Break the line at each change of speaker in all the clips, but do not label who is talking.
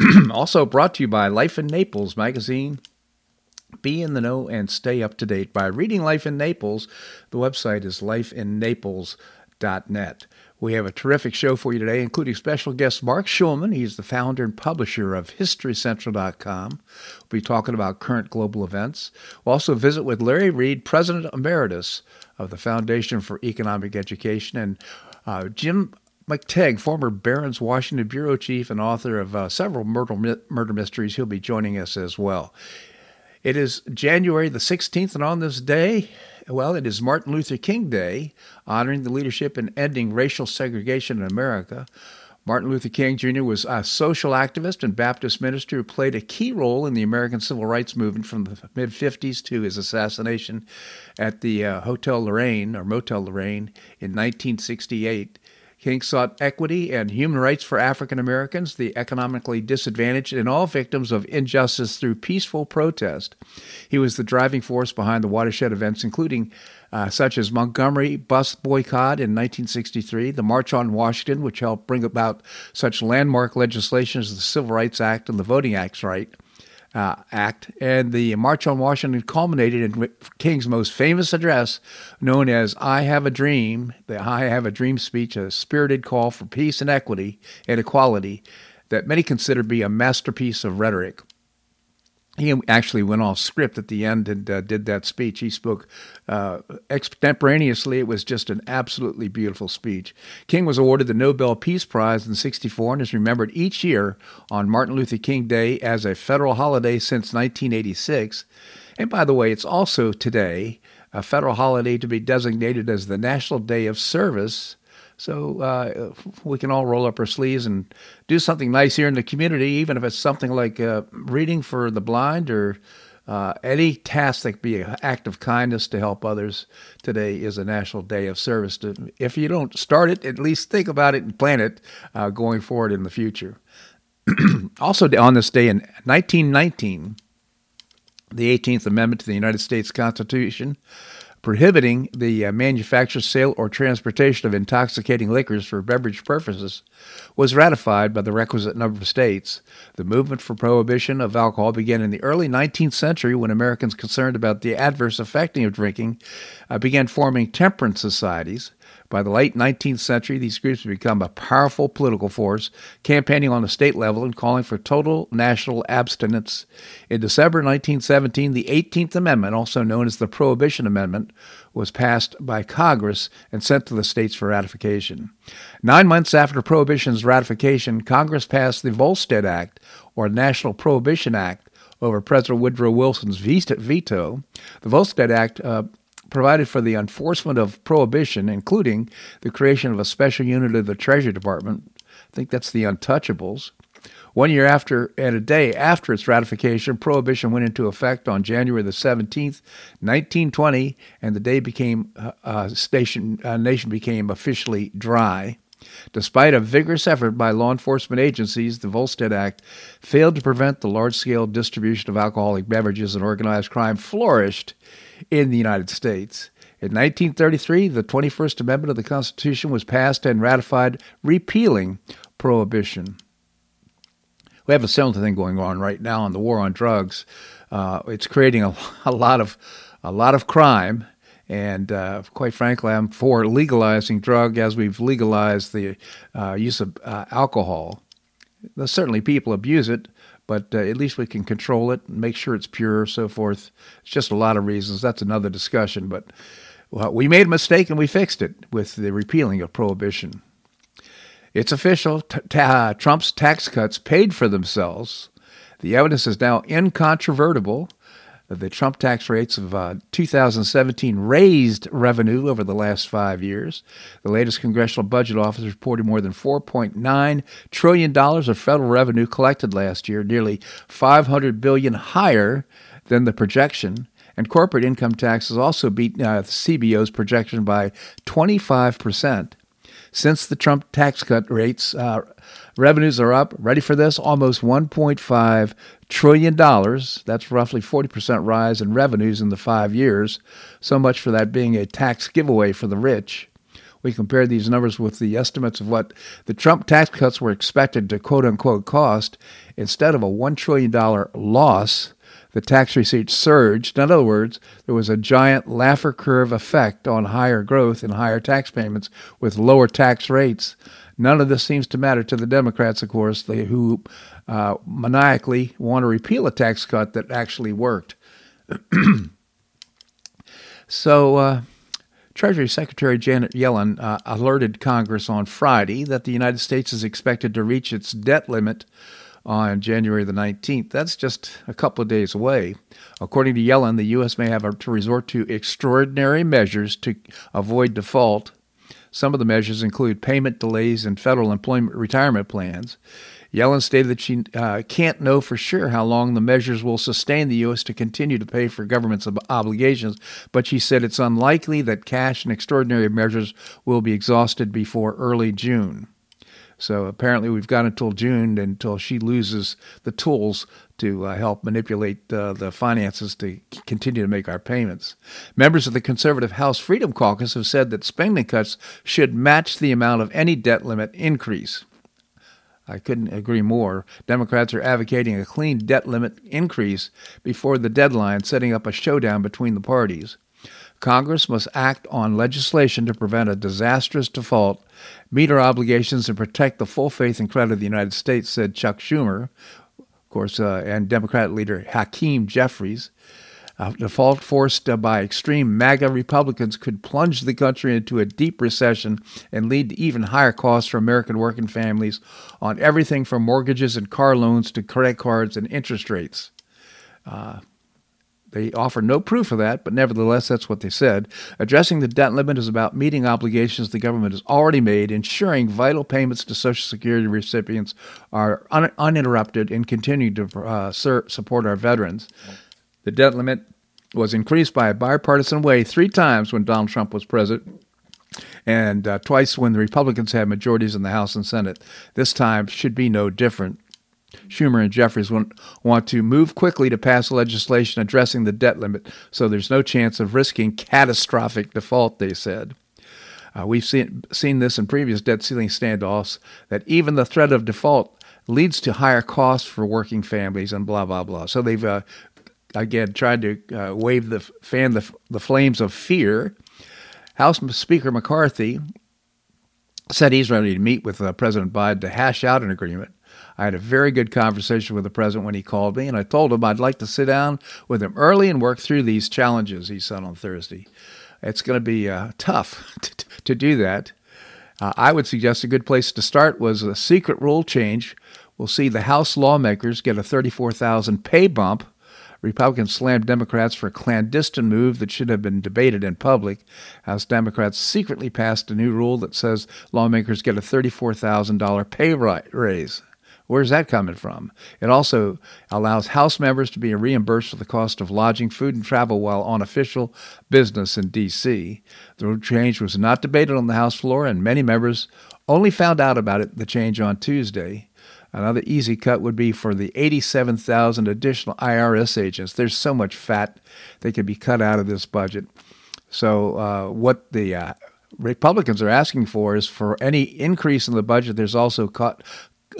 also brought to you by Life in Naples magazine. Be in the know and stay up to date by reading Life in Naples. The website is lifeinnaples.net. We have a terrific show for you today, including special guest Marc Schulman. He's the founder and publisher of HistoryCentral.com. We'll be talking about current global events. We'll also visit with Larry Reed, President Emeritus of the Foundation for Economic Education, and uh, Jim McTague, former Barron's Washington Bureau Chief and author of uh, several murder, murder mysteries. He'll be joining us as well. It is January the 16th, and on this day, well, it is Martin Luther King Day, honoring the leadership in ending racial segregation in America. Martin Luther King Jr. was a social activist and Baptist minister who played a key role in the American Civil Rights Movement from the mid 50s to his assassination at the uh, Hotel Lorraine or Motel Lorraine in 1968. King sought equity and human rights for African Americans, the economically disadvantaged, and all victims of injustice through peaceful protest. He was the driving force behind the watershed events, including uh, such as Montgomery bus boycott in 1963, the March on Washington, which helped bring about such landmark legislation as the Civil Rights Act and the Voting Acts Right uh, Act, and the March on Washington culminated in King's most famous address, known as I Have a Dream, the I Have a Dream speech, a spirited call for peace and equity and equality that many consider to be a masterpiece of rhetoric he actually went off script at the end and uh, did that speech. He spoke uh, extemporaneously. It was just an absolutely beautiful speech. King was awarded the Nobel Peace Prize in 64 and is remembered each year on Martin Luther King Day as a federal holiday since 1986. And by the way, it's also today a federal holiday to be designated as the National Day of Service so uh, we can all roll up our sleeves and do something nice here in the community, even if it's something like uh, reading for the blind or uh, any task that be an act of kindness to help others. Today is a National Day of Service. If you don't start it, at least think about it and plan it uh, going forward in the future. also, on this day in 1919, the 18th Amendment to the United States Constitution prohibiting the uh, manufacture, sale, or transportation of intoxicating liquors for beverage purposes was ratified by the requisite number of states. The movement for prohibition of alcohol began in the early 19th century when Americans concerned about the adverse effecting of drinking uh, began forming temperance societies. By the late 19th century, these groups had become a powerful political force, campaigning on the state level and calling for total national abstinence. In December 1917, the 18th Amendment, also known as the Prohibition Amendment, was passed by Congress and sent to the states for ratification. Nine months after Prohibition's ratification, Congress passed the Volstead Act, or National Prohibition Act, over President Woodrow Wilson's veto. The Volstead Act uh, provided for the enforcement of prohibition, including the creation of a special unit of the Treasury Department. I think that's the Untouchables. One year after and a day after its ratification, prohibition went into effect on January the 17th, 1920, and the day became uh, uh, station uh, nation became officially dry. Despite a vigorous effort by law enforcement agencies, the Volstead Act failed to prevent the large-scale distribution of alcoholic beverages, and organized crime flourished in the United States. In 1933, the 21st Amendment of the Constitution was passed and ratified, repealing prohibition. We have a similar thing going on right now in the war on drugs. Uh, it's creating a, a, lot of a lot of crime, and uh, quite frankly, I'm for legalizing drug as we've legalized the uh, use of uh, alcohol. Certainly people abuse it, but uh, at least we can control it and make sure it's pure, so forth. It's just a lot of reasons. That's another discussion, but well, we made a mistake and we fixed it with the repealing of prohibition. It's official. T- t- uh, Trump's tax cuts paid for themselves. The evidence is now incontrovertible. The Trump tax rates of uh, 2017 raised revenue over the last five years. The latest Congressional Budget Office reported more than $4.9 trillion of federal revenue collected last year, nearly 500 billion higher than the projection. And corporate income taxes also beat uh, the CBO's projection by 25 percent. Since the Trump tax cut rates, uh, revenues are up, ready for this, almost $1.5 trillion. That's roughly 40% rise in revenues in the five years. So much for that being a tax giveaway for the rich. We compared these numbers with the estimates of what the Trump tax cuts were expected to quote unquote cost. Instead of a $1 trillion loss, the tax receipts surged. In other words, there was a giant Laffer curve effect on higher growth and higher tax payments with lower tax rates. None of this seems to matter to the Democrats, of course, they, who uh, maniacally want to repeal a tax cut that actually worked. so, uh, Treasury Secretary Janet Yellen uh, alerted Congress on Friday that the United States is expected to reach its debt limit on January the 19th. That's just a couple of days away. According to Yellen, the U.S. may have to resort to extraordinary measures to avoid default. Some of the measures include payment delays in federal employment retirement plans. Yellen stated that she uh, can't know for sure how long the measures will sustain the U.S. to continue to pay for government's obligations, but she said it's unlikely that cash and extraordinary measures will be exhausted before early June. So apparently, we've got until June until she loses the tools to uh, help manipulate uh, the finances to continue to make our payments. Members of the conservative House Freedom Caucus have said that spending cuts should match the amount of any debt limit increase. I couldn't agree more. Democrats are advocating a clean debt limit increase before the deadline, setting up a showdown between the parties. Congress must act on legislation to prevent a disastrous default, meet our obligations, and protect the full faith and credit of the United States, said Chuck Schumer, of course, uh, and Democrat leader Hakeem Jeffries. A default forced by extreme MAGA Republicans could plunge the country into a deep recession and lead to even higher costs for American working families on everything from mortgages and car loans to credit cards and interest rates. Uh, they offer no proof of that, but nevertheless, that's what they said. Addressing the debt limit is about meeting obligations the government has already made, ensuring vital payments to Social Security recipients are un- uninterrupted, and continuing to uh, sur- support our veterans. The debt limit was increased by a bipartisan way three times when Donald Trump was president and uh, twice when the Republicans had majorities in the House and Senate. This time should be no different. Schumer and Jeffries want, to move quickly to pass legislation addressing the debt limit so there's no chance of risking catastrophic default, they said. Uh, we've seen, seen this in previous debt ceiling standoffs that even the threat of default leads to higher costs for working families and blah, blah, blah. So they've, uh, again, tried to uh, wave the, fan the, the flames of fear. House Speaker McCarthy said he's ready to meet with uh, President Biden to hash out an agreement. I had a very good conversation with the president when he called me, and I told him I'd like to sit down with him early and work through these challenges, he said on Thursday. It's going to be uh, tough to, do that. Uh, I would suggest a good place to start was a secret rule change. We'll see the House lawmakers get a 34,000 pay bump. Republicans slammed Democrats for a clandestine move that should have been debated in public. House Democrats secretly passed a new rule that says lawmakers get a $34,000 pay raise. Where's that coming from? It also allows House members to be reimbursed for the cost of lodging, food, and travel while on official business in D.C. The change was not debated on the House floor, and many members only found out about it, the change on Tuesday. Another easy cut would be for the 87,000 additional IRS agents. There's so much fat that could be cut out of this budget. So, uh, what the uh, Republicans are asking for is for any increase in the budget, there's also cut,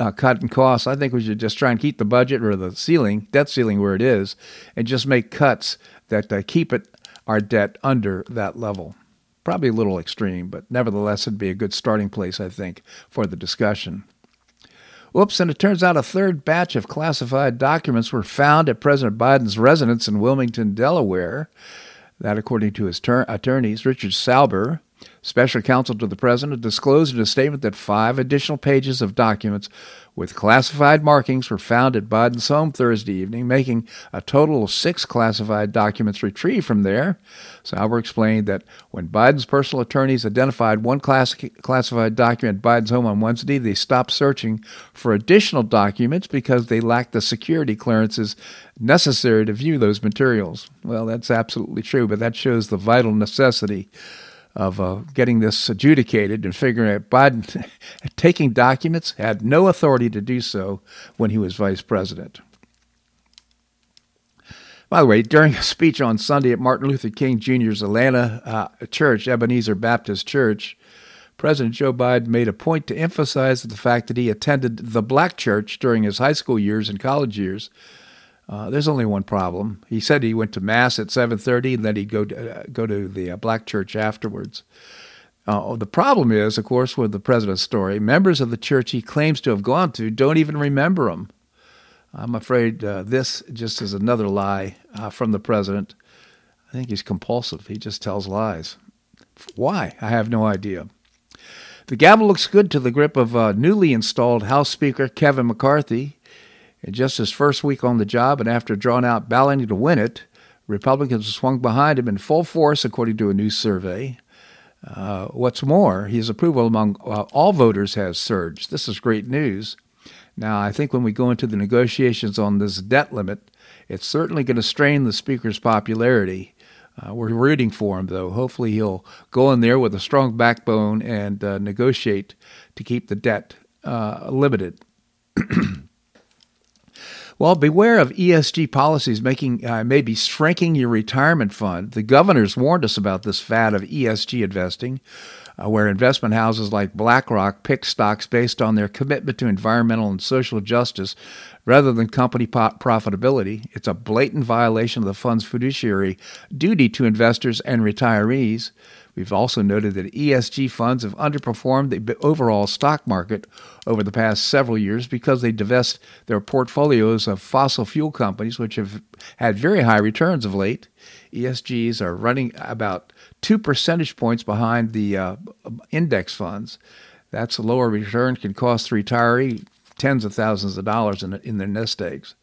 uh, cut in costs. I think we should just try and keep the budget or the ceiling, debt ceiling, where it is, and just make cuts that uh, keep it our debt under that level. Probably a little extreme, but nevertheless, it'd be a good starting place, I think, for the discussion. Whoops, and it turns out a third batch of classified documents were found at President Biden's residence in Wilmington, Delaware. That, according to his ter- attorneys, Richard Sauber, Special counsel to the president disclosed in a statement that five additional pages of documents with classified markings were found at Biden's home Thursday evening, making a total of six classified documents retrieved from there. Sauber explained that when Biden's personal attorneys identified one class- classified document at Biden's home on Wednesday, they stopped searching for additional documents because they lacked the security clearances necessary to view those materials. Well, that's absolutely true, but that shows the vital necessity of uh, getting this adjudicated and figuring out Biden taking documents had no authority to do so when he was vice president. By the way, during a speech on Sunday at Martin Luther King Jr.'s Atlanta uh, church, Ebenezer Baptist Church, President Joe Biden made a point to emphasize the fact that he attended the black church during his high school years and college years, uh, there's only one problem. He said he went to mass at 7:30, and then he'd go to, uh, go to the uh, black church afterwards. Uh, the problem is, of course, with the president's story, members of the church he claims to have gone to don't even remember him. I'm afraid uh, this just is another lie uh, from the president. I think he's compulsive. He just tells lies. Why? I have no idea. The gavel looks good to the grip of newly installed House Speaker Kevin McCarthy. In just his first week on the job and after drawn out balloting to win it, Republicans swung behind him in full force, according to a new survey. Uh, what's more, his approval among uh, all voters has surged. This is great news. Now, I think when we go into the negotiations on this debt limit, it's certainly going to strain the Speaker's popularity. Uh, we're rooting for him, though. Hopefully, he'll go in there with a strong backbone and uh, negotiate to keep the debt uh, limited. Well, beware of ESG policies making uh, maybe shrinking your retirement fund. The governors warned us about this fad of ESG investing, uh, where investment houses like BlackRock pick stocks based on their commitment to environmental and social justice rather than company profitability. It's a blatant violation of the fund's fiduciary duty to investors and retirees. We've also noted that ESG funds have underperformed the overall stock market over the past several years because they divest their portfolios of fossil fuel companies, which have had very high returns of late. ESGs are running about two percentage points behind the uh, index funds. That's a lower return, can cost the retiree tens of thousands of dollars in, in their nest eggs.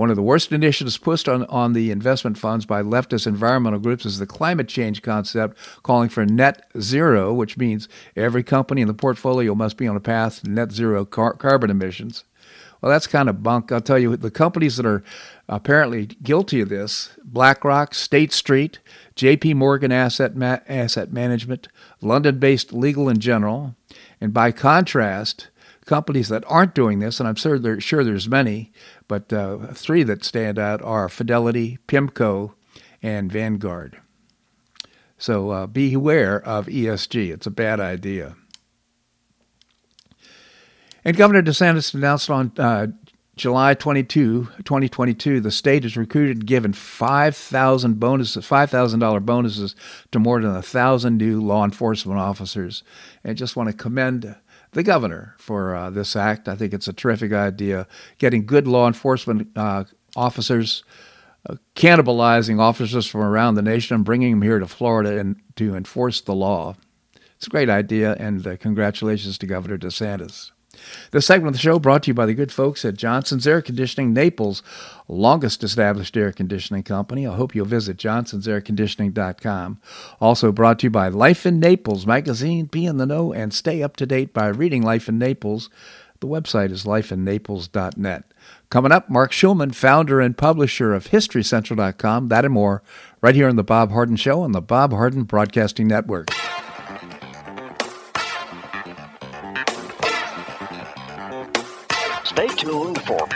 One of the worst initiatives pushed on, on the investment funds by leftist environmental groups is the climate change concept, calling for net zero, which means every company in the portfolio must be on a path to net zero car- carbon emissions. Well, that's kind of bunk. I'll tell you, the companies that are apparently guilty of this BlackRock, State Street, JP Morgan Asset, Ma- Asset Management, London based Legal and General. And by contrast, companies that aren't doing this, and I'm sure, there, sure there's many, but uh, three that stand out are Fidelity, PIMCO, and Vanguard. So uh, beware of ESG. It's a bad idea. And Governor DeSantis announced on uh, July 22, 2022, the state has recruited and given 5,000 bonuses, $5,000 bonuses to more than 1,000 new law enforcement officers. And just want to commend the governor for uh, this act. I think it's a terrific idea. Getting good law enforcement uh, officers, uh, cannibalizing officers from around the nation and bringing them here to Florida and to enforce the law. It's a great idea, and uh, congratulations to Governor DeSantis. This segment of the show brought to you by the good folks at Johnson's Air Conditioning, Naples' longest established air conditioning company. I hope you'll visit johnsonsairconditioning.com. Also brought to you by Life in Naples magazine. Be in the know and stay up to date by reading Life in Naples. The website is lifeinnaples.net. Coming up, Marc Schulman, founder and publisher of HistoryCentral.com. That and more right here on The Bob Harden Show on the Bob Harden Broadcasting Network.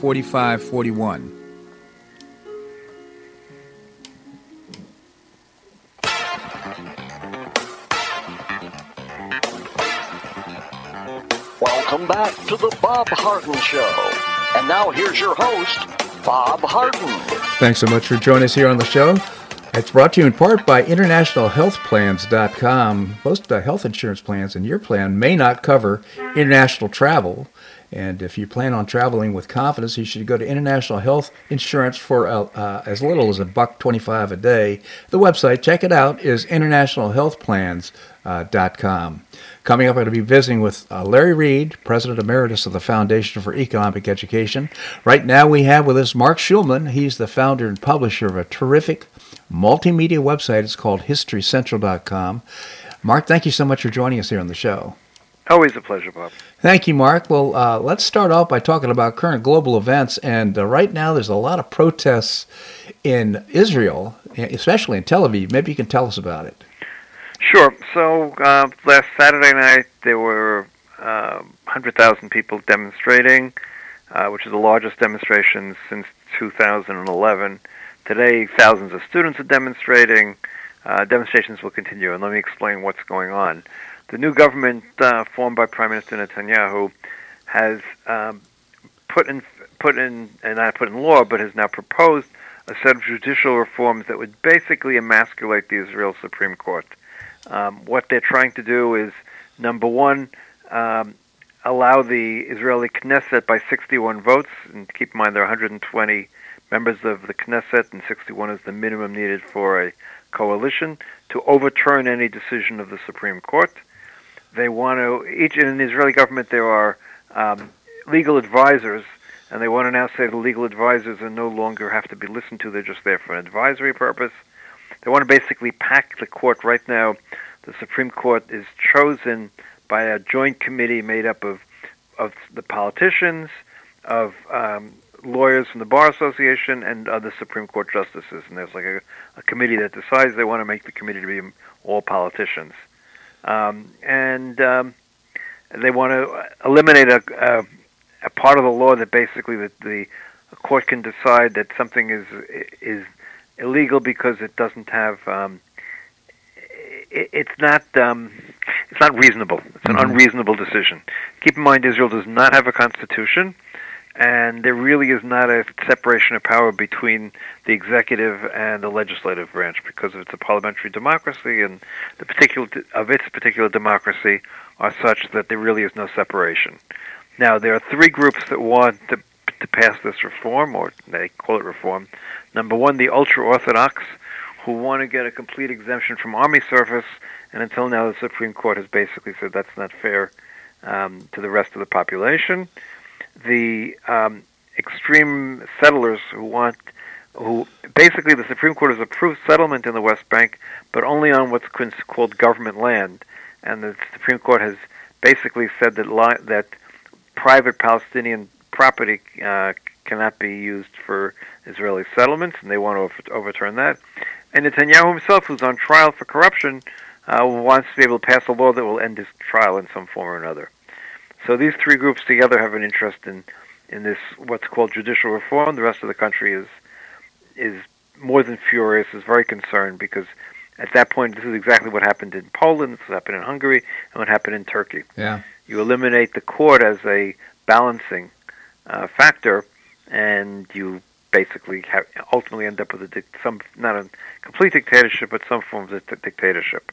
4541.
Welcome back to the Bob Harden Show. And now here's your host, Bob Harden.
Thanks so much for joining us here on the show. It's brought to you in part by InternationalHealthPlans.com. Most uh, health insurance plans in your plan may not cover international travel. And if you plan on traveling with confidence, you should go to International Health Insurance for uh, uh, as little as a buck twenty-five a day. The website, check it out, is internationalhealthplans.com. Uh, Coming up, I'm going to be visiting with uh, Larry Reed, President Emeritus of the Foundation for Economic Education. Right now, we have with us Marc Schulman. He's the founder and publisher of a terrific multimedia website. It's called HistoryCentral.com. Marc, thank you so much for joining us here on the show.
Always a pleasure, Bob.
Thank you, Marc. Well, uh, let's start off by talking about current global events. And uh, right now, there's a lot of protests in Israel, especially in Tel Aviv. Maybe you can tell us about it.
Sure. So uh, last Saturday night, there were 100,000 um, people demonstrating, uh, which is the largest demonstration since 2011. Today, thousands of students are demonstrating. Uh, demonstrations will continue, and let me explain what's going on. The new government uh, formed by Prime Minister Netanyahu has um, put in put in and not put in law, but has now proposed a set of judicial reforms that would basically emasculate the Israel Supreme Court. Um, what they're trying to do is number one, um, allow the Israeli Knesset by 61 votes, and keep in mind there are 120 members of the Knesset, and 61 is the minimum needed for a coalition to overturn any decision of the Supreme Court. They want to each in the Israeli government there are um, legal advisors, and they want to now say the legal advisors are no longer have to be listened to; they're just there for an advisory purpose. They want to basically pack the court right now. The Supreme Court is chosen by a joint committee made up of of the politicians, of um, lawyers from the Bar Association, and other Supreme Court justices. And there's like a, a committee that decides they want to make the committee to be all politicians um, and um, they want to eliminate a, a, a, part of the law that basically that the court can decide that something is is illegal because it doesn't have um, it, it's not um, it's not reasonable. It's an mm-hmm. unreasonable decision. Keep in mind, Israel does not have a constitution and there really is not a separation of power between the executive and the legislative branch because it's a parliamentary democracy, and the particular of its particular democracy are such that there really is no separation. Now, there are three groups that want to, to pass this reform, or they call it reform. Number one, the ultra orthodox, who want to get a complete exemption from Army service, and until now the Supreme Court has basically said that's not fair um, to the rest of the population. The um, extreme settlers who want, who basically the Supreme Court has approved settlement in the West Bank, but only on what's called government land, and the Supreme Court has basically said that li- that private Palestinian property uh, cannot be used for Israeli settlements, and they want to over- overturn that. And Netanyahu himself, who's on trial for corruption, uh, wants to be able to pass a law that will end his trial in some form or another. So these three groups together have an interest in in this what's called judicial reform. The rest of the country is is more than furious, is very concerned because at that point this is exactly what happened in Poland, this happened in Hungary, and what happened in Turkey.
Yeah.
You eliminate the court as a balancing uh, factor, and you basically have, ultimately end up with a some not a complete dictatorship, but some forms of dictatorship.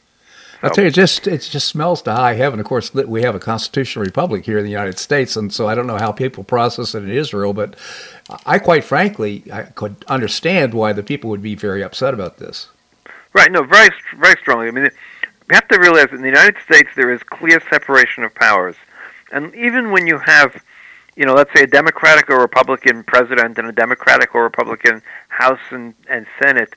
I'll tell you, it just it just smells to high heaven. Of course, we have a constitutional republic here in the United States, and so I don't know how people process it in Israel, but I quite frankly I could understand why the people would be very upset about this.
Right. No, very very strongly. I mean, you have to realize in the United States there is clear separation of powers, and even when you have, you know, let's say a Democratic or Republican president and a Democratic or Republican House and, and Senate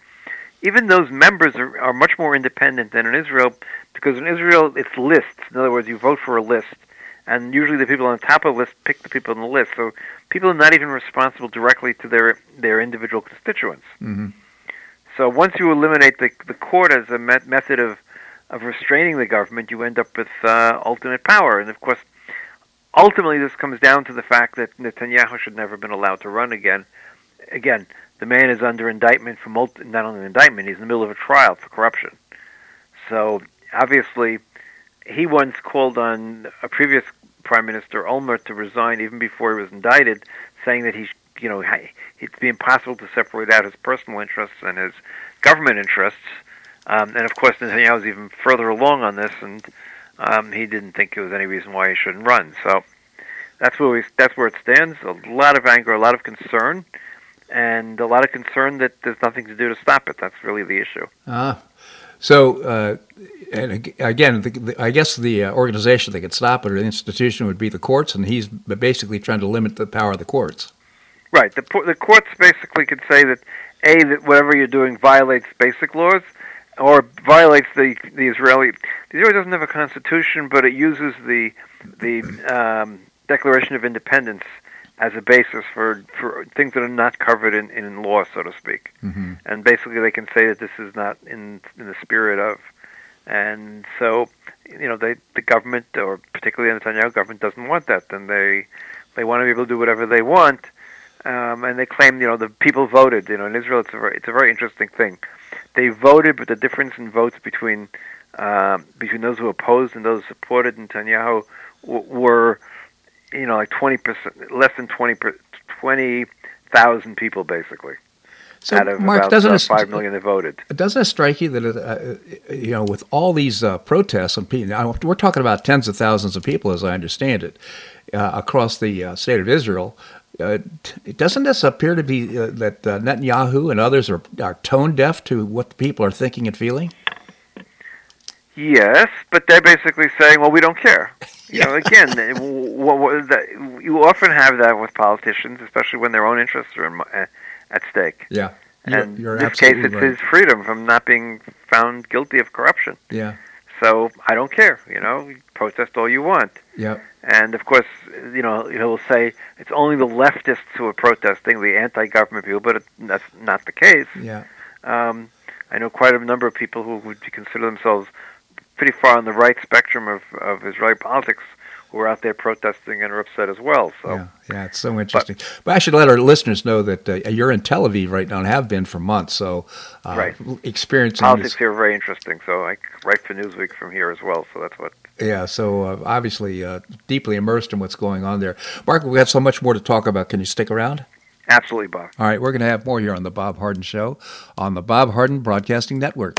even those members are, are much more independent than in Israel because in Israel it's lists. In other words, you vote for a list, and usually the people on the top of the list pick the people on the list. So people are not even responsible directly to their their individual constituents.
Mm-hmm.
So once you eliminate the the court as a met- method of of restraining the government, you end up with uh, ultimate power. And of course, ultimately, this comes down to the fact that Netanyahu should never have been allowed to run again. Again, the man is under indictment for multi- not only indictment, he's in the middle of a trial for corruption. So obviously, he once called on a previous prime minister Olmert to resign even before he was indicted, saying that he, you know, it'd be impossible to separate out his personal interests and his government interests. Um, and of course, Netanyahu was even further along on this, and um, he didn't think there was any reason why he shouldn't run. So that's where we, that's where it stands. A lot of anger, a lot of concern and a lot of concern that there's nothing to do to stop it. That's really the issue.
Ah. So, uh, and again, the, the, I guess the uh, organization that could stop it or the institution would be the courts, and he's basically trying to limit the power of the courts.
Right. The, the courts basically could say that a that whatever you're doing violates basic laws, or violates the the Israeli. The Israeli doesn't have a constitution, but it uses the the um, Declaration of Independence as a basis for, for things that are not covered in, in law, so to speak.
Mm-hmm.
And basically, they can say that this is not in in the spirit of. And so, you know, they the government, or particularly the Netanyahu government, doesn't want that. Then they they want to be able to do whatever they want. Um, and they claim, you know, the people voted. You know, in Israel, it's a very, it's a very interesting thing. They voted, but the difference in votes between uh, between those who opposed and those who supported Netanyahu w- were you know, like twenty percent, less than 20 20,000 people basically.
So,
out of
Marc,
about
doesn't
uh, five million that voted.
Doesn't it strike you that, uh, you know, with all these uh, protests, and people, we're talking about tens of thousands of people, as I understand it, uh, across the uh, state of Israel. Uh, doesn't this appear to be that Netanyahu and others are, are tone deaf to what the people are thinking and feeling?
Yes, but they're basically saying, "Well, we don't care." You know, again, what, what, that, you often have that with politicians, especially when their own interests are in, uh, at stake.
Yeah,
you're, and
you're
in this case, it's
right.
his freedom from not being found guilty of corruption.
Yeah.
So I don't care. You know, protest all you want.
Yeah.
And of course, you know, he'll say it's only the leftists who are protesting, the anti-government people, but it, that's not the case.
Yeah.
Um, I know quite a number of people who would consider themselves pretty far on the right spectrum of, of Israeli politics who are out there protesting and are upset as well. So
yeah, yeah it's so interesting. But, but I should let our listeners know that uh, you're in Tel Aviv right now and have been for months. So uh,
right.
experiencing
politics
this,
here are very interesting. So I write for Newsweek from here as well. So that's what.
Yeah, so uh, obviously uh, deeply immersed in what's going on there. Marc, we have so much more to talk about. Can you stick around?
Absolutely, Bob.
All right, we're going to have more here on the Bob Harden Show on the Bob Harden Broadcasting Network.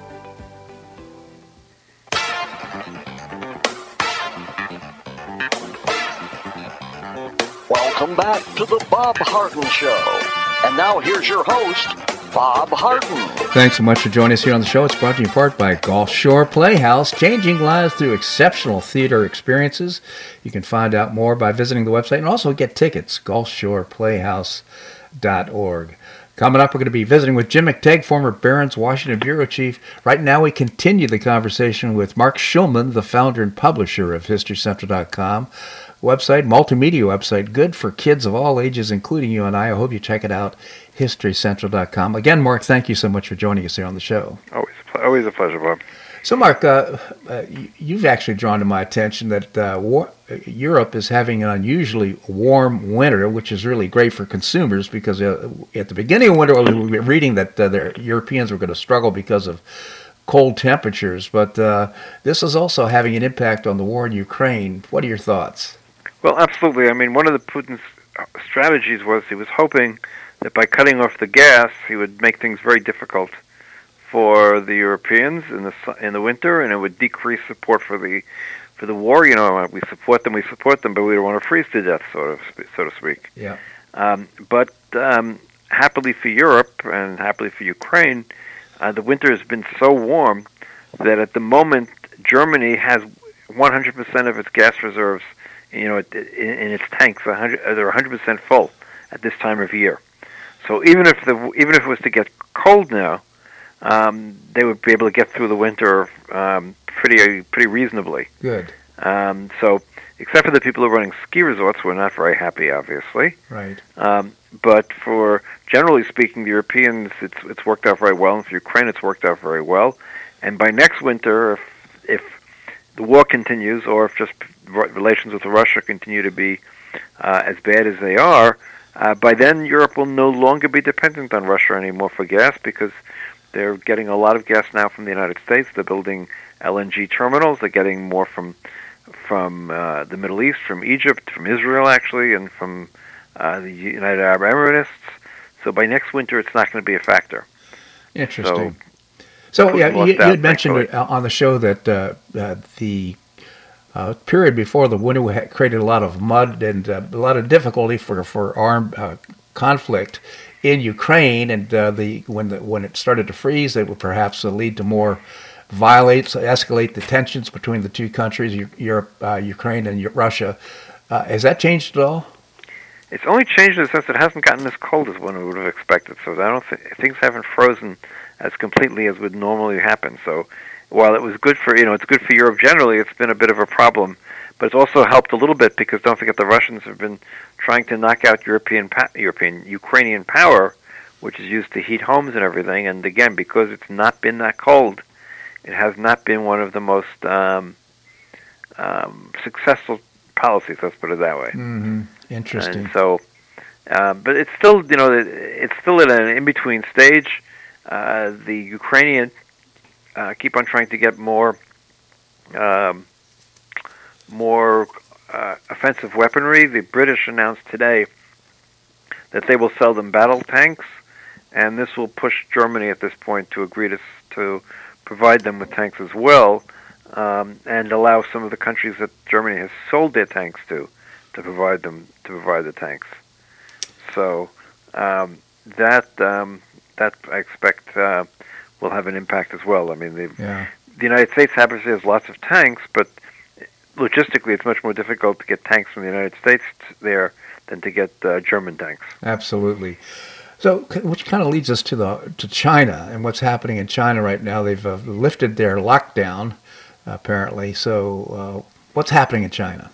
Welcome back to the Bob Harden Show. And now here's your host, Bob Harden.
Thanks so much for joining us here on the show. It's brought to you in part by Gulf Shore Playhouse, changing lives through exceptional theater experiences. You can find out more by visiting the website and also get tickets, gulfshoreplayhouse.org. Coming up, we're going to be visiting with Jim McTague, former Barron's Washington Bureau Chief. Right now, we continue the conversation with Marc Schulman, the founder and publisher of HistoryCentral.com website, multimedia website, good for kids of all ages, including you and I. I hope you check it out, historycentral.com. Again, Marc, thank you so much for joining us here on the show.
Always, always a pleasure, Bob.
So, Marc, uh, uh, you've actually drawn to my attention that uh, war- Europe is having an unusually warm winter, which is really great for consumers because uh, at the beginning of winter, we were reading that uh, the Europeans were going to struggle because of cold temperatures. But uh, this is also having an impact on the war in Ukraine. What are your thoughts?
Well, absolutely. I mean, one of the Putin's strategies was he was hoping that by cutting off the gas, he would make things very difficult for the Europeans in the in the winter, and it would decrease support for the for the war. You know, we support them, we support them, but we don't want to freeze to death, sort of, so to speak.
Yeah.
Um, but um, happily for Europe and happily for Ukraine, uh, the winter has been so warm that at the moment Germany has 100% of its gas reserves you know, in, in its tanks, 100, uh, they're 100% full at this time of year. So even if the even if it was to get cold now, um, they would be able to get through the winter um, pretty pretty reasonably.
Good.
Um, so, except for the people who are running ski resorts, we're not very happy, obviously.
Right.
Um, but for generally speaking, the Europeans, it's it's worked out very well, and for Ukraine, it's worked out very well. And by next winter, if if the war continues, or if just relations with Russia continue to be uh, as bad as they are, uh, by then Europe will no longer be dependent on Russia anymore for gas because they're getting a lot of gas now from the United States. They're building LNG terminals. They're getting more from from uh, the Middle East, from Egypt, from Israel, actually, and from uh, the United Arab Emirates. So by next winter, it's not going to be a factor.
Interesting. So, so yeah, you, you had mentioned on the show that uh, uh, the uh, period before the winter created a lot of mud and uh, a lot of difficulty for for armed uh, conflict in Ukraine, and uh, the when the when it started to freeze, it would perhaps lead to more violates, escalate the tensions between the two countries, Europe, uh, Ukraine, and Russia. Uh, has that changed at all?
It's only changed in the sense it hasn't gotten as cold as one would have expected. So I don't think things haven't frozen as completely as would normally happen. So while it was good for you know it's good for Europe generally, it's been a bit of a problem. But it's also helped a little bit because don't forget the Russians have been trying to knock out European European Ukrainian power, which is used to heat homes and everything. And again, because it's not been that cold, it has not been one of the most um, um, successful policies. Let's put it that way.
Mm-hmm. Interesting.
And so, Uh, but it's still, you know, it's still at an in-between stage. Uh, the Ukrainians uh, keep on trying to get more, um, more uh, offensive weaponry. The British announced today that they will sell them battle tanks, and this will push Germany at this point to agree to to provide them with tanks as well, um, and allow some of the countries that Germany has sold their tanks to to provide them to provide the tanks. So um, that um, that I expect uh, will have an impact as well. I mean, the,
yeah.
the United States obviously has lots of tanks, but logistically, it's much more difficult to get tanks from the United States there than to get uh, German tanks.
Absolutely. So, which kind of leads us to the to China and what's happening in China right now. They've uh, lifted their lockdown, apparently. So, uh, what's happening in China?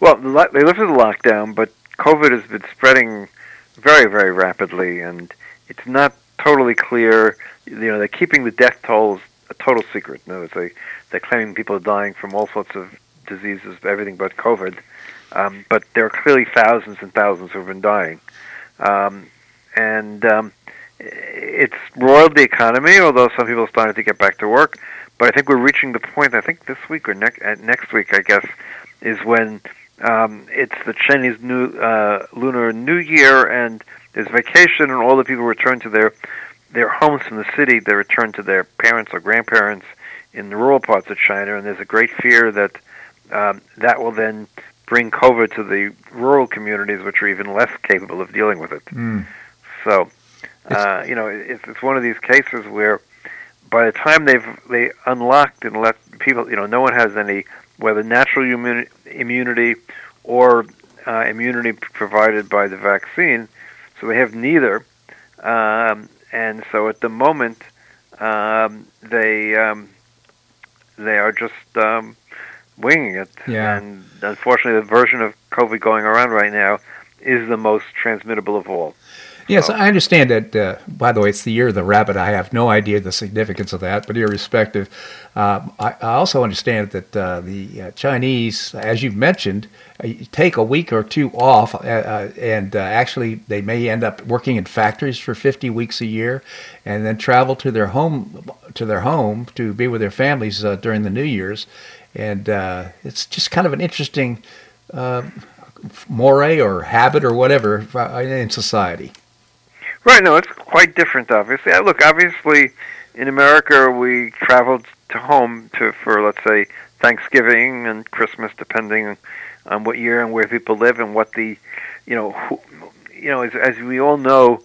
Well, they lifted the lockdown, but COVID has been spreading very, very rapidly, and it's not totally clear. You know, they're keeping the death tolls a total secret. No, they they're claiming people are dying from all sorts of diseases, everything but COVID. Um, but there are clearly thousands and thousands who have been dying, um, and um, it's roiled the economy. Although some people are starting to get back to work, but I think we're reaching the point. I think this week or next next week, I guess, is when um, it's the Chinese New uh, Lunar New Year, and there's vacation, and all the people return to their their homes from the city. They return to their parents or grandparents in the rural parts of China, and there's a great fear that um, that will then bring COVID to the rural communities, which are even less capable of dealing with it.
Mm.
So, uh, you know, it's, it's one of these cases where by the time they've they unlocked and let people, you know, no one has any whether natural immunity, immunity or uh, immunity provided by the vaccine. So they have neither, um, and so at the moment um, they um, they are just um, winging it.
Yeah.
And unfortunately, the version of COVID going around right now is the most transmittable of all.
Yes, I understand that. Uh, by the way, it's the year of the rabbit. I have no idea the significance of that, but irrespective, uh, I, I, also understand that uh, the uh, Chinese, as you mentioned, uh, take a week or two off, uh, and actually they may end up working in factories for 50 weeks a year, and then travel to their home to their home to be with their families during the New Year's, and it's just kind of an interesting. moray or habit or whatever in society.
Right. No, it's quite different. Obviously, uh, look. Obviously, in America, we traveled to home to for let's say Thanksgiving and Christmas, depending on what year and where people live and what the, you know, who, you know, as, as we all know,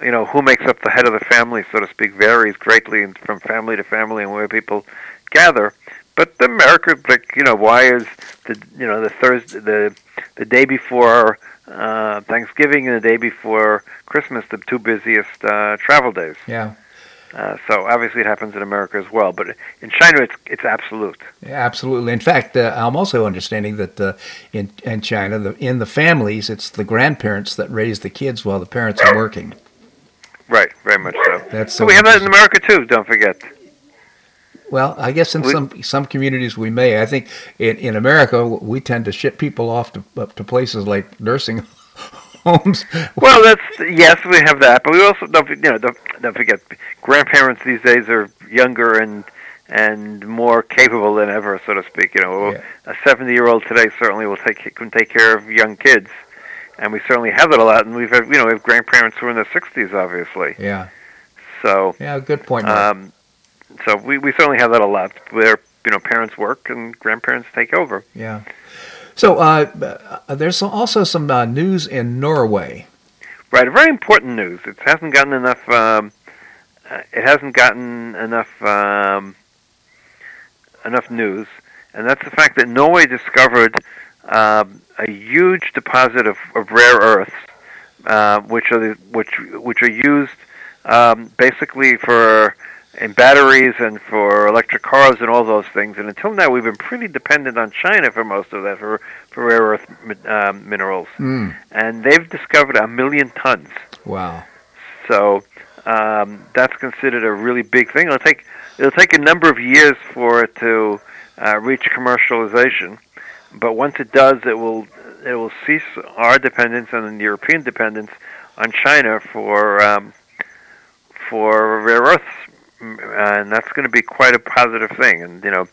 you know, who makes up the head of the family, so to speak, varies greatly from family to family and where people gather. But the America, like you know, why is the you know the Thursday the the day before uh, Thanksgiving and the day before Christmas, the two busiest uh, travel days.
Yeah.
Uh, so obviously it happens in America as well, but in China it's it's absolute.
Yeah, absolutely. In fact, uh, I'm also understanding that uh, in in China, the, in the families, it's the grandparents that raise the kids while the parents are working.
Right, very much so.
That's
so we have that in America too. Don't forget.
Well, I guess in we, some some communities we may. I think in, in America we tend to ship people off to up to places like nursing homes.
Well, that's yes, we have that, but we also don't you know don't, don't forget grandparents these days are younger and and more capable than ever, so to speak. You know, yeah. a seventy-year-old today certainly will take can take care of young kids, and we certainly have it a lot. And we've had, you know we have grandparents who are in their sixties, obviously.
Yeah.
So.
Yeah, good point. Um,
so we, we certainly have that a lot where you know parents work and grandparents take over.
Yeah. So uh, uh, there's also some uh, news in Norway.
Right, very important news. It hasn't gotten enough. Um, uh, it hasn't gotten enough um, enough news, and that's the fact that Norway discovered um, a huge deposit of, of rare earths, uh, which are the, which which are used um, basically for in batteries and for electric cars and all those things. And until now, we've been pretty dependent on China for most of that for for rare earth um, minerals.
Mm.
And they've discovered a million tons.
Wow!
So um, that's considered a really big thing. It'll take it'll take a number of years for it to uh, reach commercialization, but once it does, it will it will cease our dependence and the European dependence on China for um, for rare earths, and that's going to be quite a positive thing. And you know,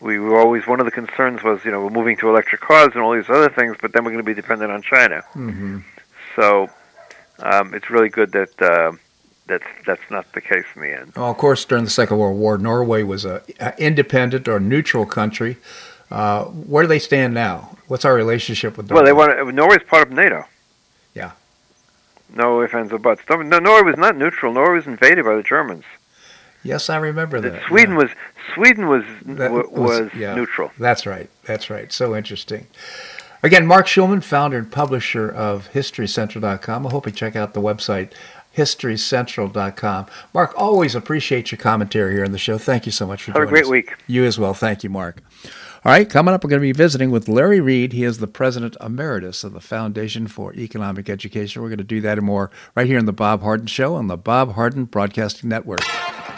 we were always one of the concerns was you know we're moving to electric cars and all these other things, but then we're going to be dependent on China.
Mm-hmm.
So um, it's really good that. Uh, that's that's not the case in the end.
Well, of course, during the Second World War, Norway was a, a independent or neutral country. Uh, where do they stand now? What's our relationship with
Norway?
Well,
they want Norway's part of NATO.
Yeah.
No ifs, ands, or buts. No, Norway was not neutral. Norway was invaded by the Germans.
Yes, I remember that.
Sweden
yeah.
was Sweden was
That
was,
was- yeah.
neutral.
That's right. That's right. So interesting. Again, Marc Schulman, founder and publisher of HistoryCentral.com. I hope you check out the website, HistoryCentral.com. Marc, always appreciate your commentary here on the show. Thank you so much for doing.
Have a great
us.
week.
You as well. Thank you, Marc. All right, coming up, we're going to be visiting with Larry Reed. He is the president emeritus of the Foundation for Economic Education. We're going to do that and more right here on the Bob Harden Show on the Bob Harden Broadcasting Network.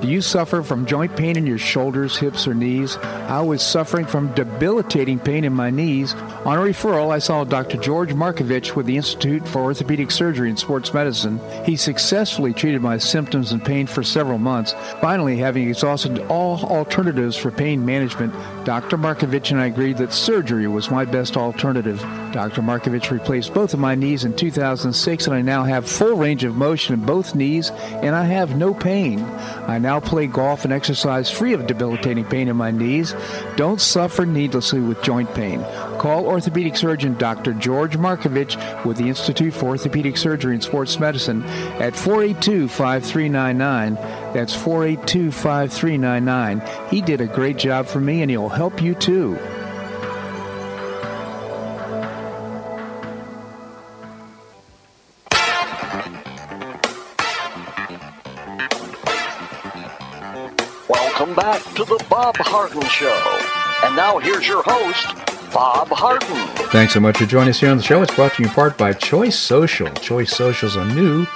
Do you suffer from joint pain in your shoulders, hips, or knees? I was suffering from debilitating pain in my knees. On a referral, I saw Dr. George Markovich with the Institute for Orthopedic Surgery and Sports Medicine. He successfully treated my symptoms and pain for several months. Finally, having exhausted all alternatives for pain management, Dr. Markovich and I agreed that surgery was my best alternative. Dr. Markovich replaced both of my knees in 2006, and I now have full range of motion in both knees, and I have no pain. I now play golf and exercise free of debilitating pain in my knees. Don't suffer needlessly with joint pain. Call orthopedic surgeon Dr. George Markovich with the Institute for Orthopedic Surgery and Sports Medicine at 482 5399. That's 482 5399. He did a great job for me, and he'll help you too.
Welcome back to the Bob Harden Show. And now here's your host, Bob Harden.
Thanks so much for joining us here on the show. It's brought to you in part by Choice Social. Choice Social is a new,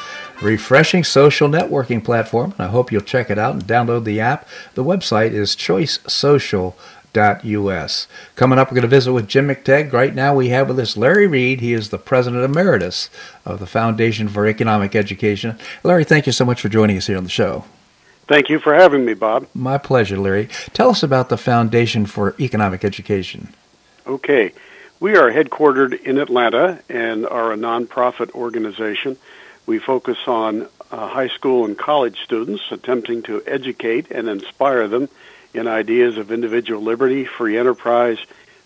refreshing social networking platform. I hope you'll check it out and download the app. The website is choicesocial.us. Coming up, we're going to visit with Jim McTague. Right now, we have with us Larry Reed. He is the president emeritus of the Foundation for Economic Education. Larry, thank you so much for joining us here on the show.
Thank you for having me, Bob.
My pleasure, Larry. Tell us about the Foundation for Economic Education.
Okay. We are headquartered in Atlanta and are a nonprofit organization. We focus on uh, high school and college students, attempting to educate and inspire them in ideas of individual liberty, free enterprise,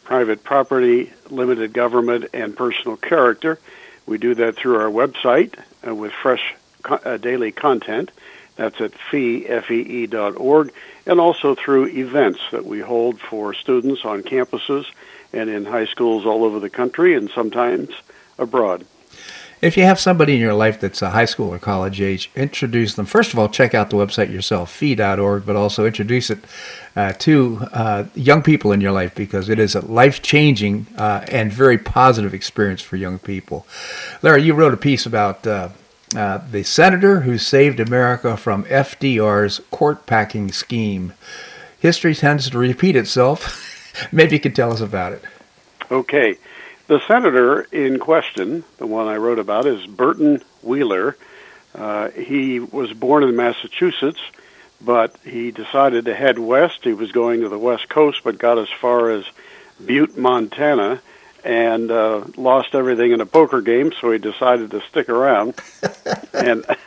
private property, limited government, and personal character. We do that through our website uh, with fresh co- uh, daily content. That's at fee, F-E-E dot org, and also through events that we hold for students on campuses and in high schools all over the country and sometimes abroad.
If you have somebody in your life that's a high school or college age, introduce them. First of all, check out the website yourself, fee.org, but also introduce it uh, to uh, young people in your life because it is a life changing uh, and very positive experience for young people. Larry, you wrote a piece about uh, uh, the senator who saved America from FDR's court packing scheme. History tends to repeat itself. Maybe you could tell us about it.
Okay. The senator in question, the one I wrote about, is Burton Wheeler. Uh, he was born in Massachusetts, but he decided to head west. He was going to the west coast, but got as far as Butte, Montana, and uh, lost everything in a poker game. So he decided to stick around, and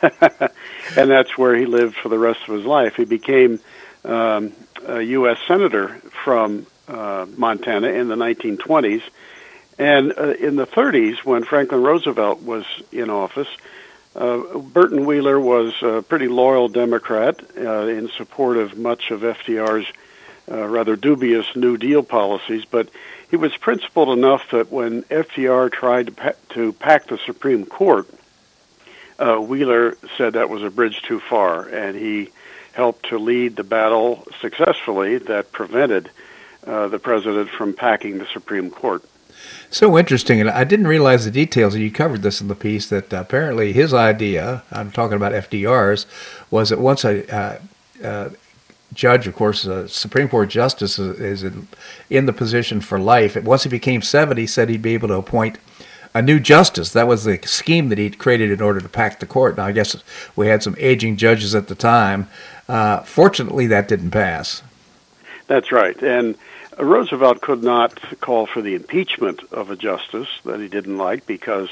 and that's where he lived for the rest of his life. He became um, a U.S. senator from uh, Montana in the 1920s, and uh, in the 30s, when Franklin Roosevelt was in office. Uh, Burton Wheeler was a pretty loyal Democrat uh, in support of much of FDR's uh, rather dubious New Deal policies, but he was principled enough that when FDR tried to, pa- to pack the Supreme Court, uh, Wheeler said that was a bridge too far, and he helped to lead the battle successfully that prevented uh, the president from packing the Supreme Court.
So interesting, and I didn't realize the details. You covered this in the piece that apparently his idea, I'm talking about FDR's, was that once a uh, uh, judge, of course, a Supreme Court justice is, is in the position for life. Once he became 70, he said he'd be able to appoint a new justice. That was the scheme that he'd created in order to pack the court. Now, I guess we had some aging judges at the time. Uh, fortunately, that didn't pass.
That's right. And Roosevelt could not call for the impeachment of a justice that he didn't like because,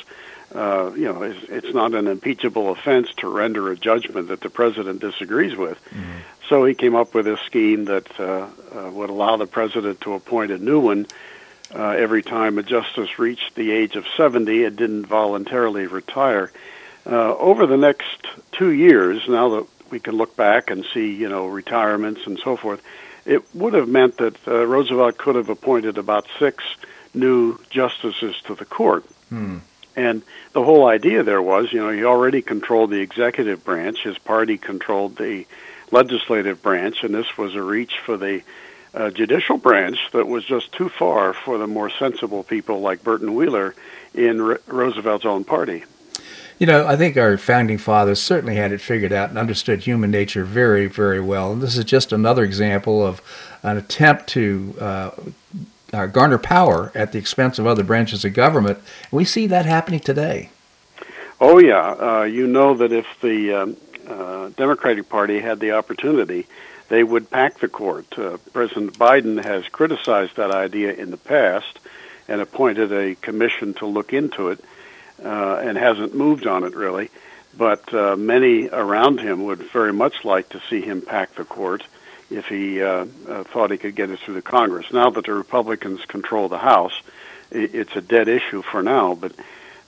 uh, you know, it's, it's, not an impeachable offense to render a judgment that the president disagrees with. Mm-hmm. So he came up with a scheme that uh, uh, would allow the president to appoint a new one uh, every time a justice reached the age of 70 and didn't voluntarily retire. Uh, over the next two years, now that we can look back and see, you know, retirements and so forth, it would have meant that uh, Roosevelt could have appointed about six new justices to the court. Hmm. And the whole idea there was, you know, he already controlled the executive branch, his party controlled the legislative branch, and this was a reach for the uh, judicial branch that was just too far for the more sensible people like Burton Wheeler in R- Roosevelt's own party.
You know, I think our founding fathers certainly had it figured out and understood human nature very, very well. And this is just another example of an attempt to uh, uh, garner power at the expense of other branches of government. And we see that happening today.
Oh, yeah. Uh, you know that if the um, uh, Democratic Party had the opportunity, they would pack the court. Uh, President Biden has criticized that idea in the past and appointed a commission to look into it uh, and hasn't moved on it really. But uh, many around him would very much like to see him pack the court if he uh, uh, thought he could get it through the Congress. Now that the Republicans control the House, it's a dead issue for now. But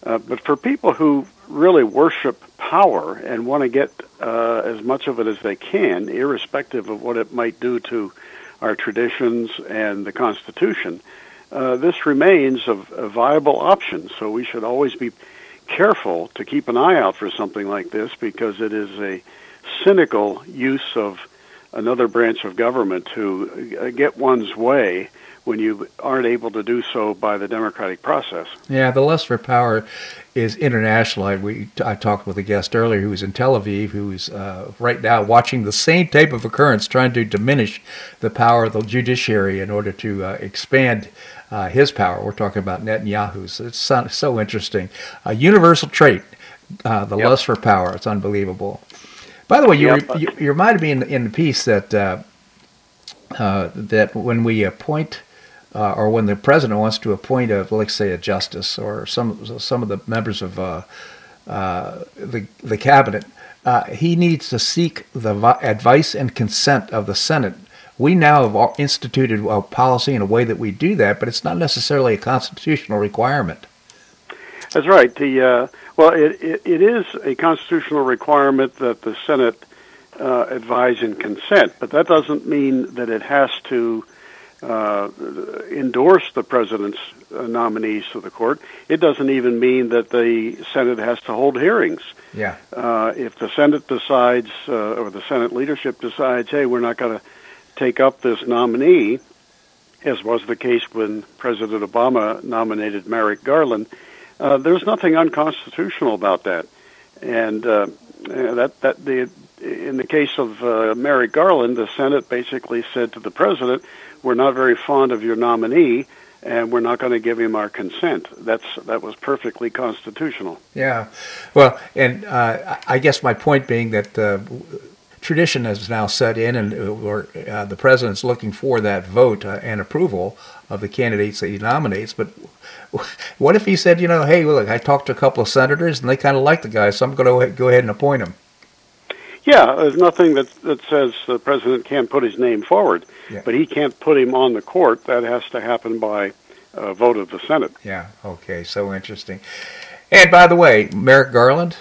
uh, but for people who really worship power and want to get uh, as much of it as they can, irrespective of what it might do to our traditions and the Constitution, uh, this remains a, a viable option. So we should always be careful to keep an eye out for something like this because it is a cynical use of another branch of government to uh, get one's way when you aren't able to do so by the democratic process.
Yeah, the lust for power is international. I, we, I talked with a guest earlier who was in Tel Aviv, who's uh, right now watching the same type of occurrence, trying to diminish the power of the judiciary in order to uh, expand uh, his power. We're talking about Netanyahu's. It's so, so interesting. A universal trait, uh, the yep. lust for power. It's unbelievable. By the way, you, yep. you, you reminded me in, in the piece that uh, uh, that when we appoint uh, or when the president wants to appoint a, let's say, a justice or some some of the members of uh, uh, the the cabinet, uh, he needs to seek the advice and consent of the Senate. We now have instituted a policy in a way that we do that, but it's not necessarily a constitutional requirement.
That's right. The uh, well, it, it, it is a constitutional requirement that the Senate uh, advise and consent, but that doesn't mean that it has to uh, endorse the president's uh, nominees to the court. It doesn't even mean that the Senate has to hold hearings.
Yeah.
Uh, if the Senate decides, uh, or the Senate leadership decides, hey, we're not going to take up this nominee, as was the case when President Obama nominated Merrick Garland, uh, there's nothing unconstitutional about that. And uh, that that the in the case of uh, Merrick Garland, the Senate basically said to the president, we're not very fond of your nominee. and we're not going to give him our consent. That's that was perfectly constitutional.
Yeah, well, and uh, I guess my point being that uh, tradition has now set in, and uh, the president's looking for that vote uh, and approval of the candidates that he nominates. But what if he said, you know, hey, look, I talked to a couple of senators and they kind of like the guy, so I'm going to go ahead and appoint him.
Yeah, there's nothing that that says the president can't put his name forward, yeah. but he can't put him on the court. That has to happen by a vote of the Senate.
Yeah. Okay. So interesting. And by the way, Merrick Garland,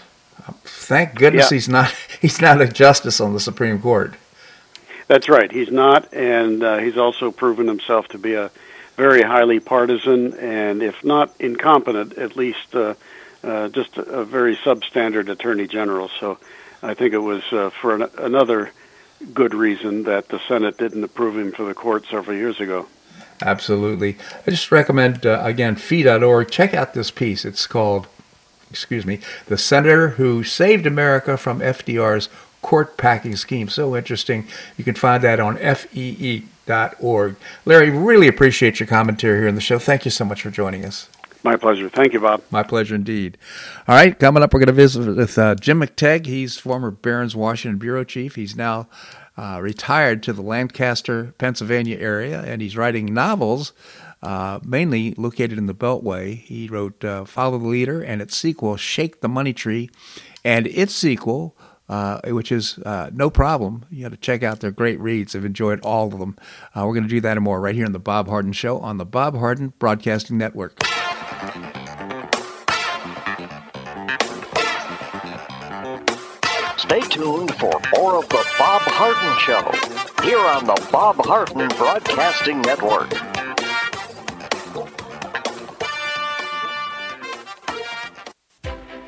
thank goodness yeah. he's not he's not a justice on the Supreme Court.
That's right. He's not, and uh, he's also proven himself to be a very highly partisan, and if not incompetent, at least uh, uh, just a, very substandard attorney general. So I think it was uh, for an, another good reason that the Senate didn't approve him for the court several years ago.
Absolutely. I just recommend, uh, again, fee.org. Check out this piece. It's called, excuse me, The Senator Who Saved America from FDR's Court Packing Scheme. So interesting. You can find that on fee org. Larry, really appreciate your commentary here on the show. Thank you so much for joining us.
My pleasure. Thank you, Bob.
My pleasure indeed. All right, coming up, we're going to visit with uh, Jim McTague. He's former Barron's Washington bureau chief. He's now uh, retired to the Lancaster, Pennsylvania area, and he's writing novels. Uh, mainly located in the Beltway. He wrote uh, Follow the Leader and its sequel, Shake the Money Tree, and its sequel, uh, which is uh, no problem. You got to check out their great reads. I've enjoyed all of them. Uh, we're going to do that and more right here on the Bob Harden Show on the Bob Harden Broadcasting Network.
Stay tuned for more of the Bob Harden Show here on the Bob Harden Broadcasting Network.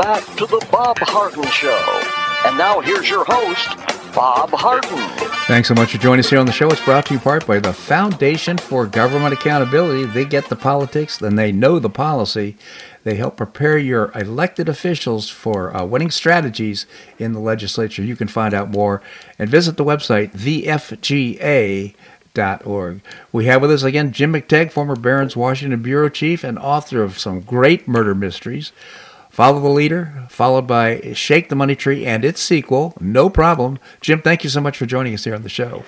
Back to the Bob Harden Show. And now here's your host, Bob Harden.
Thanks so much for joining us here on the show. It's brought to you part by the Foundation for Government Accountability. They get the politics, then they know the policy. They help prepare your elected officials for uh, winning strategies in the legislature. You can find out more and visit the website, thefga.org. We have with us again Jim McTague, former Barron's Washington Bureau Chief and author of some great murder mysteries. Follow the Leader, followed by Shake the Money Tree and its sequel, No Problem. Jim, thank you so much for joining us here on the show.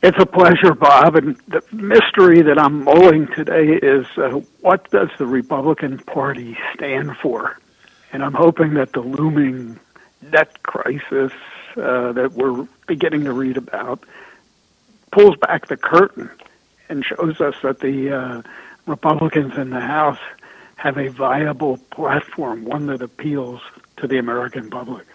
It's a pleasure, Bob. And the mystery that I'm mulling today is uh, what does the Republican Party stand for? And I'm hoping that the looming debt crisis uh, that we're beginning to read about pulls back the curtain and shows us that the uh, Republicans in the House have a viable platform, one that appeals to the American public.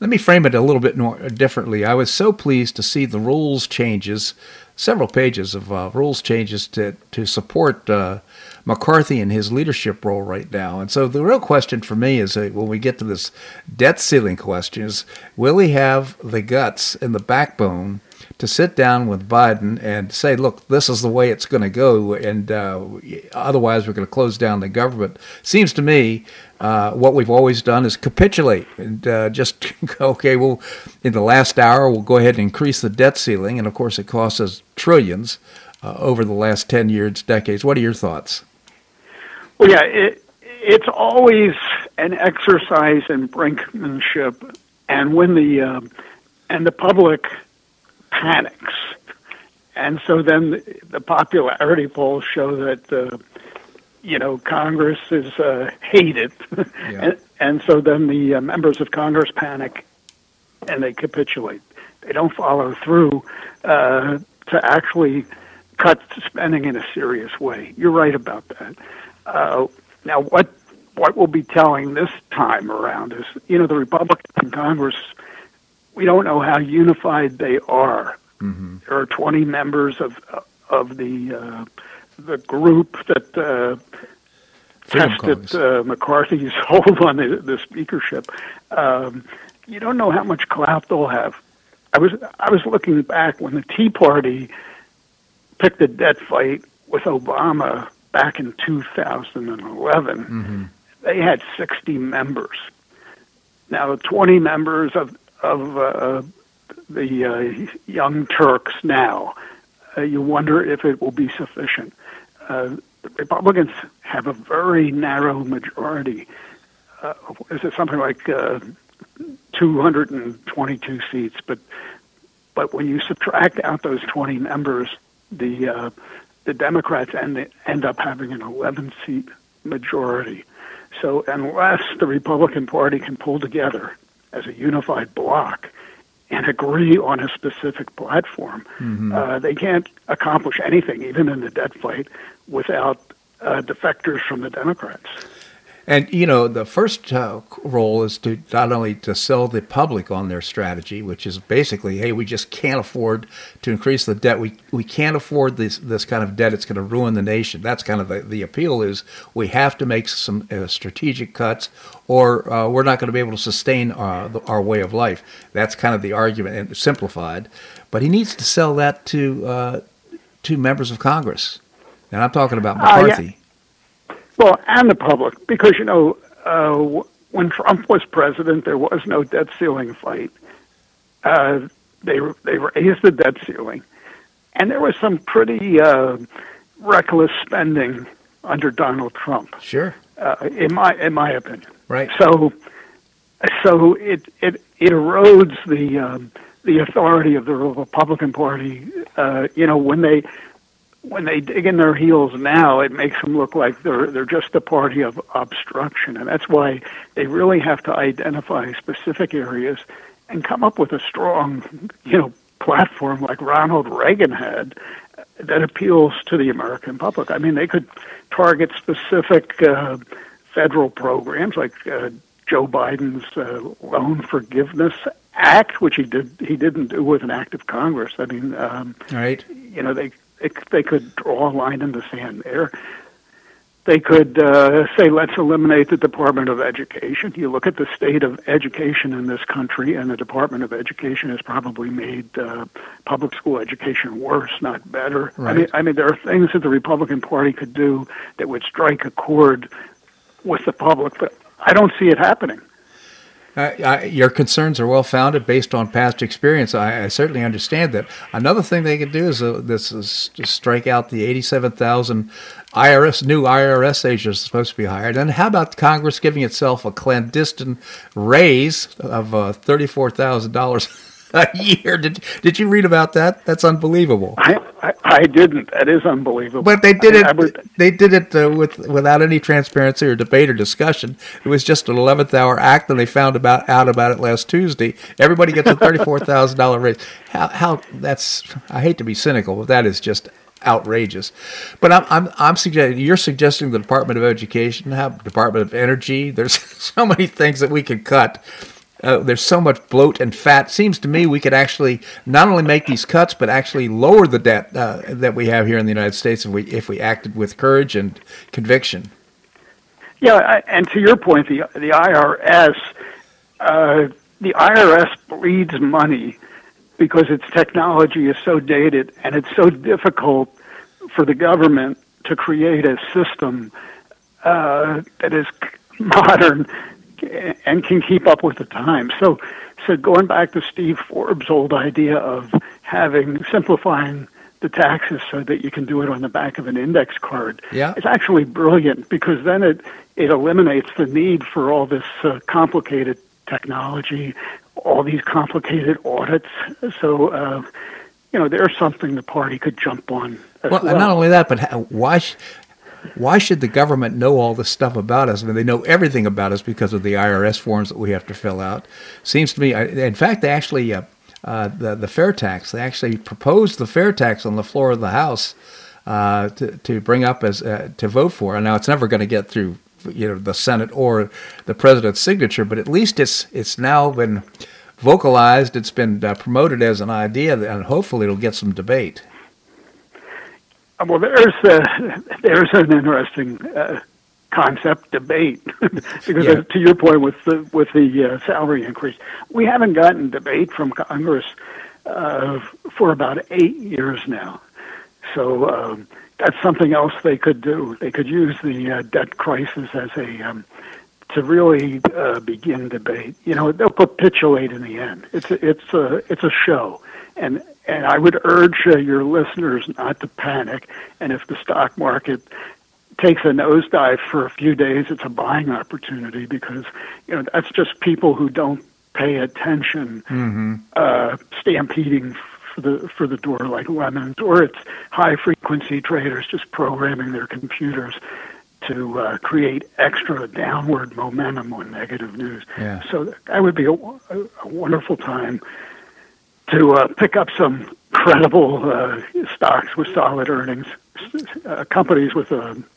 Let me frame it a little bit more differently. I was so pleased to see the rules changes, several pages of uh, rules changes to to support uh, McCarthy in his leadership role right now. And so the real question for me is uh, when we get to this debt ceiling question is will he have the guts and the backbone to sit down with Biden and say, look, this is the way it's going to go, and uh, otherwise we're going to close down the government. Seems to me uh, what we've always done is capitulate and uh, just go okay, well, in the last hour we'll go ahead and increase the debt ceiling, and of course it costs us trillions uh, over the last ten years, decades. What are your thoughts?
Well, yeah, it, it's always an exercise in brinkmanship, and when the um, and the public panics. And so then the popularity polls show that, uh, you know, Congress is uh, hated. Yeah. and, and so then the uh, members of Congress panic and they capitulate. They don't follow through uh, to actually cut spending in a serious way. You're right about that. Uh, now, what what we'll be telling this time around is, you know, the Republicans in Congress we don't know how unified they are. Mm-hmm. There are 20 members of of the uh, the group that uh, tested uh, McCarthy's hold on the, the speakership. Um, you don't know how much clout they'll have. I was I was looking back when the Tea Party picked a debt fight with Obama back in 2011. Mm-hmm. They had 60 members. Now, 20 members of of uh, the uh, Young Turks now. Uh, you wonder if it will be sufficient. Uh, Republicans have a very narrow majority. Uh, is it something like uh, 222 seats? But but when you subtract out those 20 members, the the Democrats end end up having an 11 seat majority. So unless the Republican Party can pull together as a unified bloc and agree on a specific platform, mm-hmm. uh, they can't accomplish anything, even in the debt fight, without uh, defectors from the Democrats.
And you know, the first uh, role is to not only to sell the public on their strategy, which is basically, hey, we just can't afford to increase the debt. We we can't afford this this kind of debt. It's going to ruin the nation. That's kind of the, the appeal is we have to make some uh, strategic cuts, or uh, we're not going to be able to sustain our, uh, our way of life. That's kind of the argument, and simplified. But he needs to sell that to uh, to members of Congress, and I'm talking about McCarthy.
Yeah. Well, and the public, because you know, uh, when Trump was president, there was no debt ceiling fight. Uh, they they raised the debt ceiling, and there was some pretty uh, reckless spending under Donald Trump.
Sure,
uh, in my in my opinion.
Right.
So, so it it it erodes the um, the authority of the Republican Party. Uh, you know, when they when they dig in their heels now, it makes them look like they're they're just a party of obstruction, and that's why they really have to identify specific areas and come up with a strong, you know, platform like Ronald Reagan had that appeals to the American public. I mean, they could target specific uh, federal programs like uh, Joe Biden's uh, loan forgiveness act, which he did he didn't do with an act of Congress. I mean, um,
right?
You know, they it, they could draw a line in the sand there. They could uh, say, let's eliminate the Department of Education. You look at the state of education in this country, and the Department of Education has probably made uh, public school education worse, not better.
Right.
I mean, I mean, there are things that the Republican Party could do that would strike a chord with the public, but I don't see it happening.
Uh, your concerns are well founded based on past experience. I, I, certainly understand that. Another thing they could do is uh, this is strike out the eighty-seven thousand IRS new IRS agents supposed to be hired. And how about Congress giving itself a clandestine raise of uh, thirty-four thousand dollars? a year. Did did you read about that? That's unbelievable.
I, I, I didn't. That is unbelievable.
But they did I it. they did it uh, with without any transparency or debate or discussion. It was just an eleventh hour act, and they found about out about it last Tuesday. Everybody gets a thirty four thousand dollar raise. How how that's I hate to be cynical, but that is just outrageous. But I'm I'm I'm suggesting you're suggesting the Department of Education, have Department of Energy. There's so many things that we could cut uh, there's so much bloat and fat. Seems to me we could actually not only make these cuts, but actually lower the debt uh, that we have here in the United States if we if we acted with courage and conviction.
Yeah, and to your point, the the IRS, uh, the IRS bleeds money because its technology is so dated and it's so difficult for the government to create a system uh, that is modern and can keep up with the times. So, so going back to Steve Forbes' old idea of having simplifying the taxes so that you can do it on the back of an index card.
Yeah.
It's actually brilliant because then it, it eliminates the need for all this uh, complicated technology, all these complicated audits. So, uh, you know, there's something the party could jump on.
well, well. not only that, but how, why? Sh- why should the government know all this stuff about us? I mean, they know everything about us because of the IRS forms that we have to fill out. Seems to me, in fact, they actually uh, uh, the the fair tax. They actually proposed the fair tax on the floor of the House uh, to to bring up as uh, to vote for. And now it's never going to get through, you know, the Senate or the president's signature. But at least it's it's now been vocalized. It's been uh, promoted as an idea, and hopefully it'll get some debate.
Well, there's uh, there's an interesting uh, concept debate because
yeah.
to your point with the with the uh, salary increase, we haven't gotten debate from Congress uh, for about eight years now. So um, that's something else they could do. They could use the uh, debt crisis as a um, to really uh, begin debate. You know, they'll capitulate in the end. It's a, it's a it's a show, and and I would urge uh, your listeners not to panic. And if the stock market takes a nosedive for a few days, it's a buying opportunity because you know that's just people who don't pay attention
mm-hmm.
uh, stampeding for the for the door like lemons, or it's high frequency traders just programming their computers to uh, create extra downward momentum on negative news.
Yeah.
So that would be a, a, a wonderful time to uh, pick up some credible uh, stocks with solid earnings, uh, companies with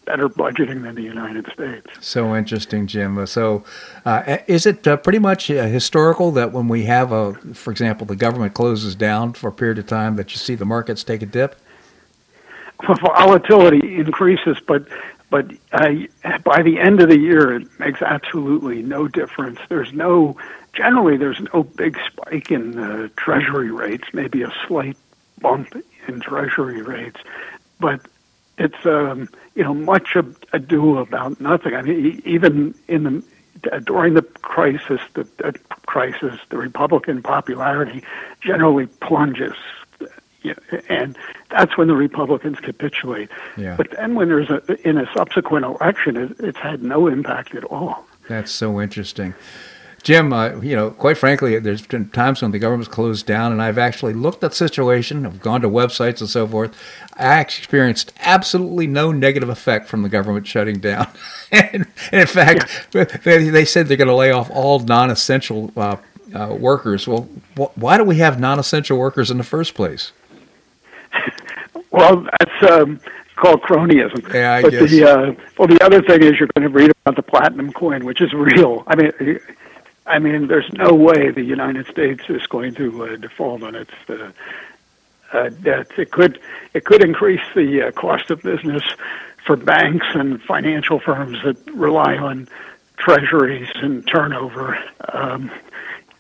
better budgeting than the United States.
So interesting, Jim. So, uh, is it uh, pretty much uh, historical that when we have a, for example, the government closes down for a period of time, that you see the markets take a dip?
Volatility increases, but but uh, by the end of the year, it makes absolutely no difference. There's no generally there's no big spike in uh, treasury rates, maybe a slight bump in treasury rates, but it's um, you know much ado about nothing. I mean, even in the uh, during the crisis, the uh, crisis, the Republican popularity generally plunges, and that's when the Republicans capitulate.
Yeah.
But then, when there's a in a subsequent election, it, it's had no impact at all.
That's so interesting. Jim, uh, you know, quite frankly, there's been times when the government's closed down, and I've actually looked at the situation. I've gone to websites and so forth. I experienced absolutely no negative effect from the government shutting down. and, and, in fact, yeah. they, they, said they're going to lay off all non-essential uh, uh, workers. Well, wh- why do we have non-essential workers in the first place?
Well, that's um, called cronyism.
Yeah, I
but
guess.
The, uh, well, the other thing is you're going to read about the platinum coin, which is real. I mean I mean, there's no way the United States is going to uh, default on its uh, uh, debts. It could it could increase the uh, cost of business for banks and financial firms that rely on treasuries and turnover um,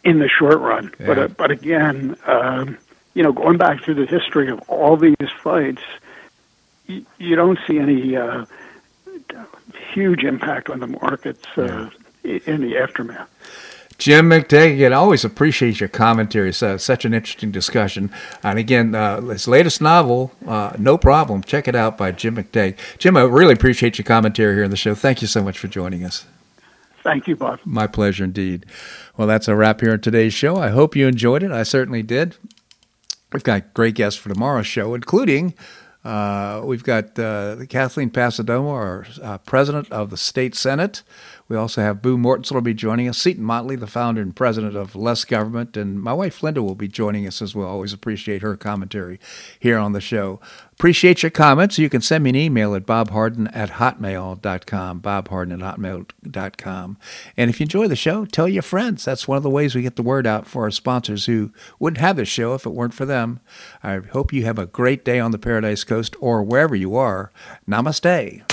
in the short run.
Yeah.
But uh, but again, um, you know, going back through the history of all these fights, you, you don't see any uh, huge impact on the markets uh,
Yeah.
in the aftermath.
Jim McTaggart, again, always appreciate your commentary. It's uh, such an interesting discussion. And again, uh, his latest novel, uh, No Problem, check it out by Jim McTague. Jim, I really appreciate your commentary here on the show. Thank you so much for joining us.
Thank you, Bob.
My pleasure indeed. Well, that's a wrap here on today's show. I hope you enjoyed it. I certainly did. We've got great guests for tomorrow's show, including uh, we've got uh, Kathleen Passidomo, our uh, president of the state senate. We also have Boo Mortenson will be joining us. Seton Motley, the founder and president of Less Government, and my wife Linda will be joining us as well. Always appreciate her commentary here on the show. Appreciate your comments. You can send me an email at bobharden at hotmail.com, bobharden at hotmail.com. And if you enjoy the show, tell your friends. That's one of the ways we get the word out for our sponsors who wouldn't have this show if it weren't for them. I hope you have a great day on the Paradise Coast or wherever you are. Namaste.